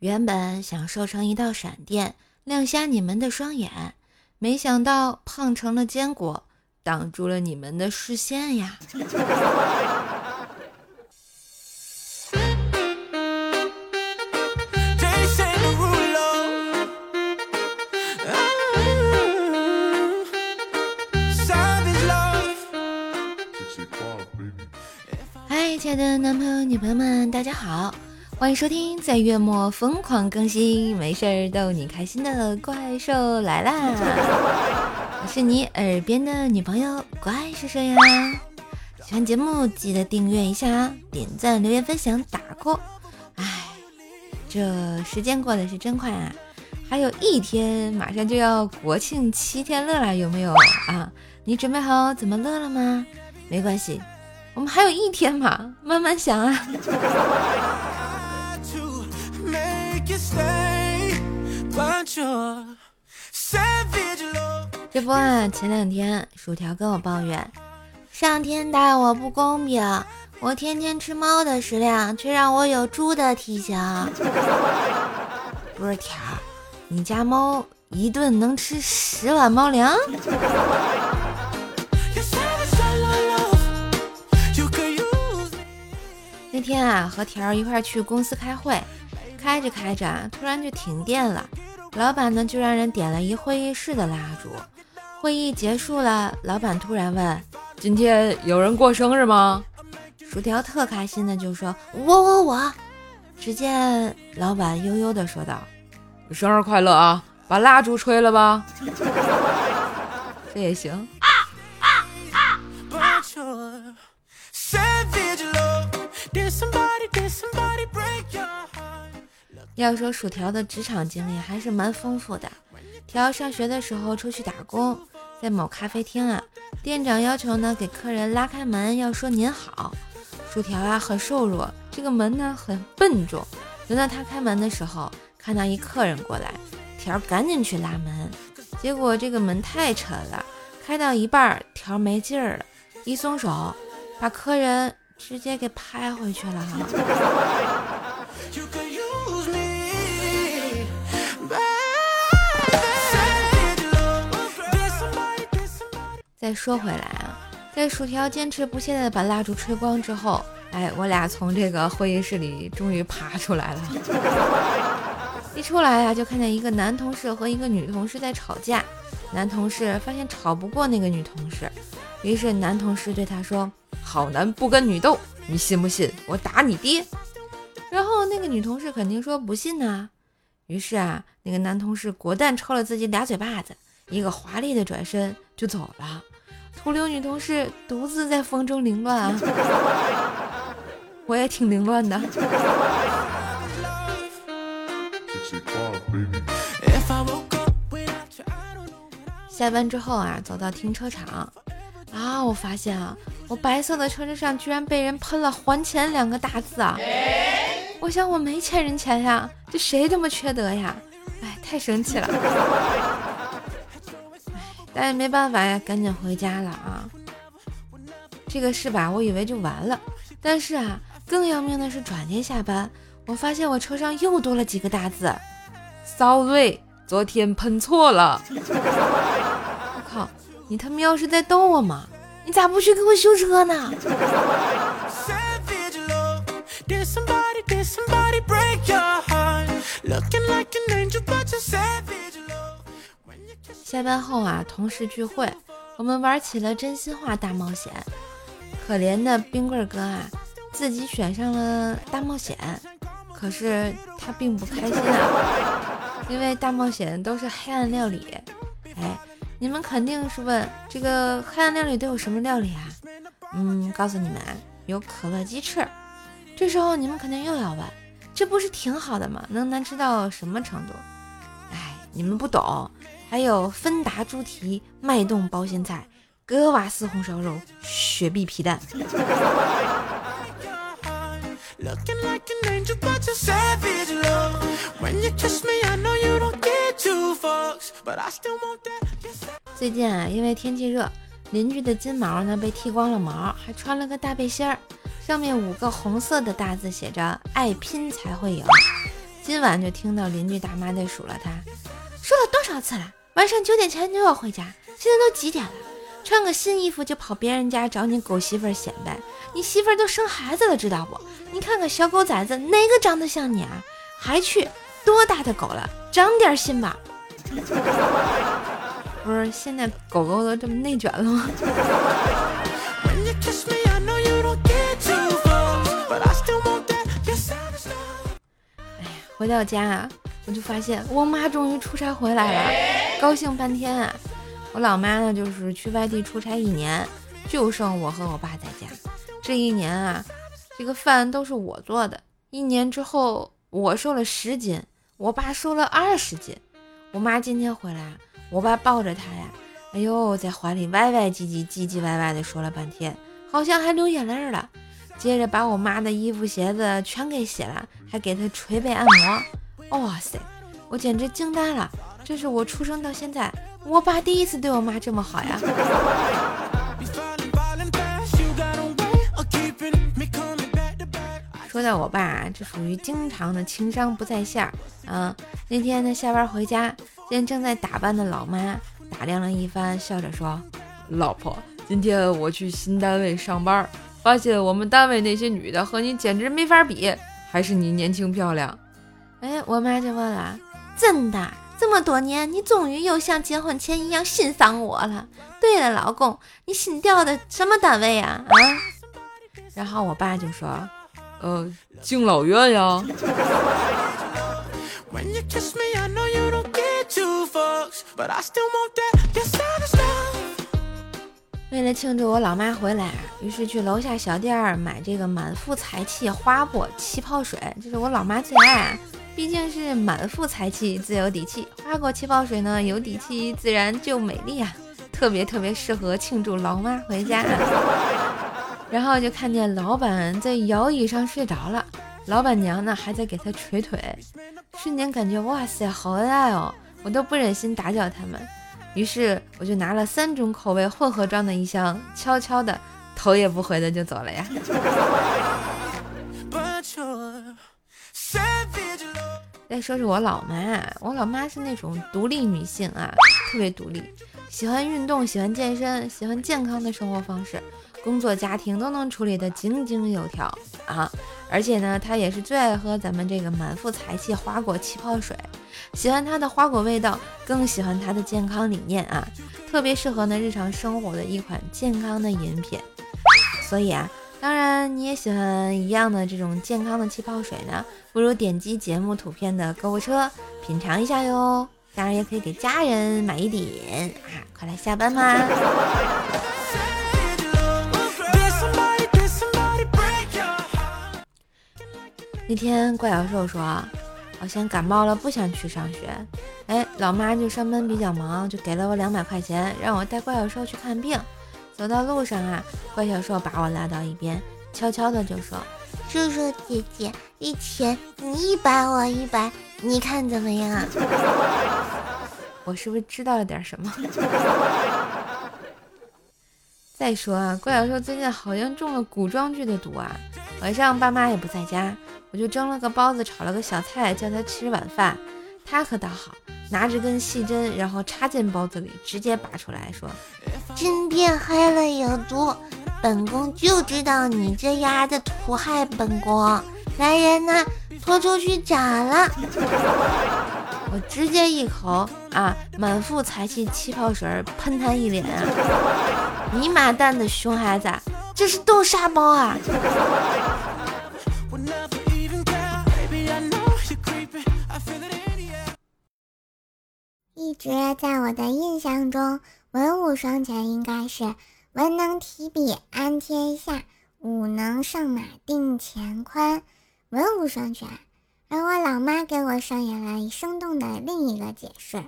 原本想瘦成一道闪电，亮瞎你们的双眼，没想到胖成了坚果，挡住了你们的视线呀！嗨，亲爱的男朋友、女朋友们，大家好，欢迎收听在月末疯狂更新、没事儿逗你开心的怪兽来啦！我是你耳边的女朋友怪兽兽呀。喜欢节目记得订阅一下啊，点赞、留言、分享、打 call。哎，这时间过得是真快啊！还有一天，马上就要国庆七天乐了，有没有啊？你准备好怎么乐了吗？没关系。我们还有一天嘛，慢慢想啊。这不啊，前两天薯条跟我抱怨，上天待我不公平，我天天吃猫的食量，却让我有猪的体型。不是条，你家猫一顿能吃十碗猫粮？那天啊，和条儿一块去公司开会，开着开着，突然就停电了。老板呢，就让人点了一会议室的蜡烛。会议结束了，老板突然问：“今天有人过生日吗？”薯条特开心的就说：“我我我。”只见老板悠悠的说道：“生日快乐啊，把蜡烛吹了吧。”这也行。要说薯条的职场经历还是蛮丰富的。条上学的时候出去打工，在某咖啡厅啊，店长要求呢给客人拉开门要说您好。薯条啊很瘦弱，这个门呢很笨重。轮到他开门的时候，看到一客人过来，条赶紧去拉门，结果这个门太沉了，开到一半条没劲儿了，一松手，把客人直接给拍回去了哈。再说回来啊，在薯条坚持不懈的把蜡烛吹光之后，哎，我俩从这个会议室里终于爬出来了。一出来呀，就看见一个男同事和一个女同事在吵架。男同事发现吵不过那个女同事，于是男同事对他说：“好男不跟女斗，你信不信我打你爹？”然后那个女同事肯定说不信呐。于是啊，那个男同事果断抽了自己俩嘴巴子，一个华丽的转身就走了。徒留女同事独自在风中凌乱啊！我也挺凌乱的。下班之后啊，走到停车场啊，我发现啊，我白色的车子上居然被人喷了“还钱”两个大字啊！我想我没欠人钱呀，这谁这么缺德呀？哎，太生气了。但也没办法呀，赶紧回家了啊！这个事吧，我以为就完了，但是啊，更要命的是转天下班，我发现我车上又多了几个大字：“Sorry，昨天喷错了。”我靠，你他喵是在逗我吗？你咋不去给我修车呢？下班后啊，同事聚会，我们玩起了真心话大冒险。可怜的冰棍哥啊，自己选上了大冒险，可是他并不开心啊，因为大冒险都是黑暗料理。哎，你们肯定是问这个黑暗料理都有什么料理啊？嗯，告诉你们啊，有可乐鸡翅。这时候你们肯定又要问，这不是挺好的吗？能难吃到什么程度？哎，你们不懂。还有芬达猪蹄、脉动包心菜、格瓦斯红烧肉、雪碧皮蛋。最近啊，因为天气热，邻居的金毛呢被剃光了毛，还穿了个大背心儿，上面五个红色的大字写着“爱拼才会赢”。今晚就听到邻居大妈在数落他，说了多少次了，晚上九点前就要回家，现在都几点了？穿个新衣服就跑别人家找你狗媳妇显摆，你媳妇都生孩子了，知道不？你看看小狗崽子，哪个长得像你啊？还去多大的狗了，长点心吧！不是现在狗狗都这么内卷了吗？哎呀，回到家啊，我就发现我妈终于出差回来了，高兴半天啊！我老妈呢，就是去外地出差一年，就剩我和我爸在家。这一年啊，这个饭都是我做的。一年之后，我瘦了十斤，我爸瘦了二十斤。我妈今天回来，我爸抱着她呀，哎呦，在怀里歪歪唧唧、唧唧歪歪的说了半天，好像还流眼泪了。接着把我妈的衣服鞋子全给洗了，还给她捶背按摩。哇塞，我简直惊呆了！这是我出生到现在，我爸第一次对我妈这么好呀。说到我爸，这属于经常的情商不在线儿啊。那天他下班回家，见正在打扮的老妈，打量了一番，笑着说：“老婆，今天我去新单位上班，发现我们单位那些女的和你简直没法比，还是你年轻漂亮。”哎，我妈就问了：“真的？这么多年，你终于又像结婚前一样欣赏我了？对了，老公，你新调的什么单位呀？啊？”然后我爸就说。呃，敬老院呀。为了庆祝我老妈回来，于是去楼下小店儿买这个满腹才气花波气泡水，这是我老妈最爱。毕竟是满腹才气，自有底气。花果气泡水呢，有底气自然就美丽啊，特别特别适合庆祝老妈回家。然后就看见老板在摇椅上睡着了，老板娘呢还在给他捶腿，瞬间感觉哇塞，好恩爱哦！我都不忍心打搅他们，于是我就拿了三种口味混合装的一箱，悄悄的头也不回的就走了呀。再说说我老妈，我老妈是那种独立女性啊，特别独立，喜欢运动，喜欢健身，喜欢健康的生活方式。工作家庭都能处理得井井有条啊！而且呢，她也是最爱喝咱们这个满腹才气花果气泡水，喜欢它的花果味道，更喜欢它的健康理念啊！特别适合呢日常生活的一款健康的饮品。所以啊，当然你也喜欢一样的这种健康的气泡水呢，不如点击节目图片的购物车品尝一下哟！当然也可以给家人买一点啊！快来下班吧！那天怪小兽说，好像感冒了，不想去上学。哎，老妈就上班比较忙，就给了我两百块钱，让我带怪小兽去看病。走到路上啊，怪小兽把我拉到一边，悄悄的就说：“叔叔姐姐，一千你一百，我一百，你看怎么样？” 我是不是知道了点什么？再说啊，怪小兽最近好像中了古装剧的毒啊，晚上爸妈也不在家。我就蒸了个包子，炒了个小菜，叫他吃晚饭。他可倒好，拿着根细针，然后插进包子里，直接拔出来说：“针变黑了有毒，本宫就知道你这丫的图害本宫。来人呐，拖出去斩了！” 我直接一口啊，满腹才气气泡水喷他一脸啊！你妈蛋的熊孩子，这是豆沙包啊！一直在我的印象中，文武双全应该是文能提笔安天下，武能上马定乾坤。文武双全，而我老妈给我上演了生动的另一个解释：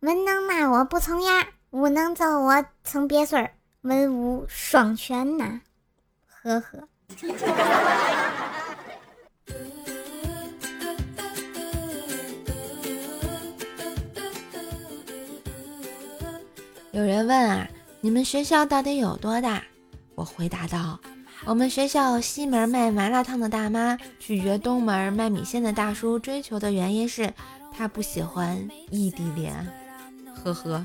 文能骂我不从牙，武能揍我曾瘪穗儿。文武双全呐，呵呵。有人问啊，你们学校到底有多大？我回答道：我们学校西门卖麻辣烫的大妈拒绝东门卖米线的大叔追求的原因是，他不喜欢异地恋。呵呵。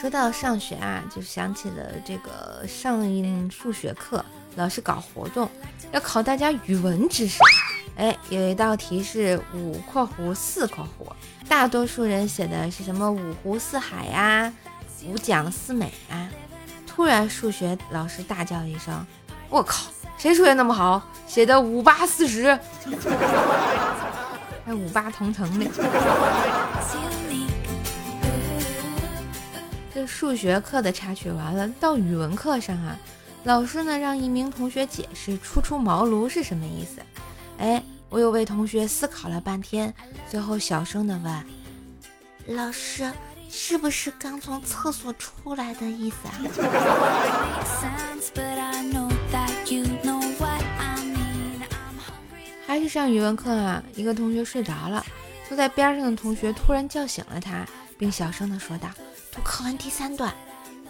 说到上学啊，就想起了这个上一数学课，老师搞活动要考大家语文知识。哎，有一道题是五括弧四括弧，大多数人写的是什么五湖四海呀，五讲四美啊。突然数学老师大叫一声：“我靠，谁数学那么好，写的五八四十，还五八同城呢？”这数学课的插曲完了，到语文课上啊，老师呢让一名同学解释“初出茅庐”是什么意思。哎，我有位同学思考了半天，最后小声的问：“老师，是不是刚从厕所出来的意思啊？” 还是上语文课啊，一个同学睡着了，坐在边上的同学突然叫醒了他，并小声的说道：“读课文第三段。”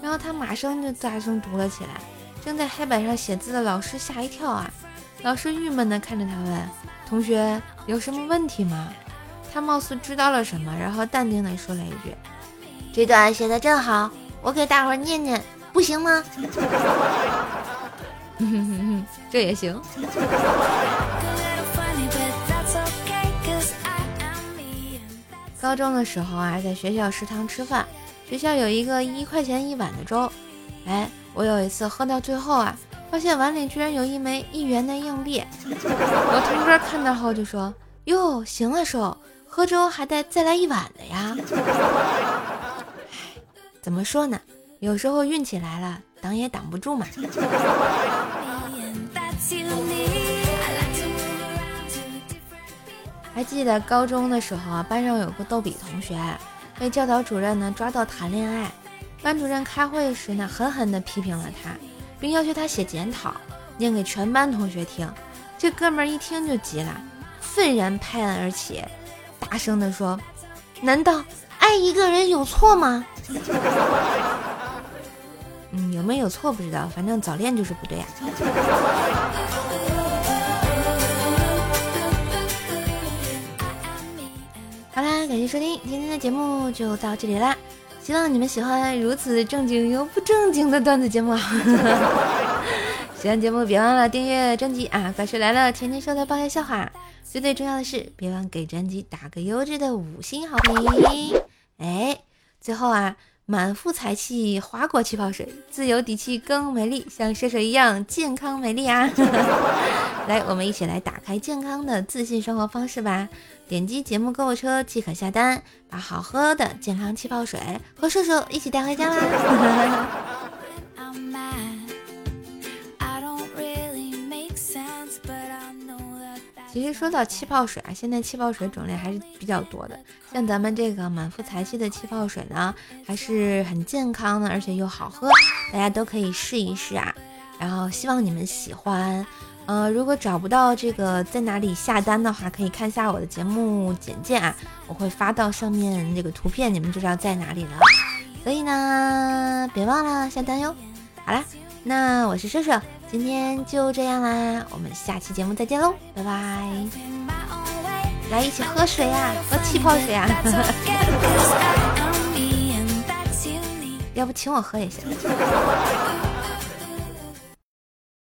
然后他马上就大声读了起来。正在黑板上写字的老师吓一跳啊！老师郁闷地看着他问：“同学有什么问题吗？”他貌似知道了什么，然后淡定地说了一句：“这段写的真好，我给大伙念念，不行吗？” 这也行。高中的时候啊，在学校食堂吃饭，学校有一个一块钱一碗的粥。哎，我有一次喝到最后啊。发现碗里居然有一枚一元的硬币，我同桌看到后就说：“哟，行了，叔，喝粥还得再来一碗的呀。”怎么说呢？有时候运气来了，挡也挡不住嘛。还记得高中的时候啊，班上有个逗比同学，被教导主任呢抓到谈恋爱，班主任开会时呢狠狠地批评了他。并要求他写检讨，念给全班同学听。这哥们儿一听就急了，愤然拍案而起，大声地说：“难道爱一个人有错吗？” 嗯，有没有错不知道，反正早恋就是不对呀。好啦，感谢收听，今天的节目就到这里啦。希望你们喜欢如此正经又不正经的段子节目。喜欢节目别忘了订阅专辑啊！怪兽来了，天天说的爆笑笑话。最最重要的是，别忘给专辑打个优质的五星好评。哎，最后啊。满腹才气，划过气泡水，自有底气更美丽，像射手一样健康美丽啊！来，我们一起来打开健康的自信生活方式吧！点击节目购物车即可下单，把好喝的健康气泡水和射手一起带回家啦！其实说到气泡水啊，现在气泡水种类还是比较多的。像咱们这个满腹才气的气泡水呢，还是很健康的，而且又好喝，大家都可以试一试啊。然后希望你们喜欢。呃，如果找不到这个在哪里下单的话，可以看一下我的节目简介啊，我会发到上面这个图片，你们就知道在哪里了。所以呢，别忘了下单哟。好啦，那我是射射。今天就这样啦，我们下期节目再见喽，拜拜！来一起喝水呀，喝气泡水呀，要不请我喝也行。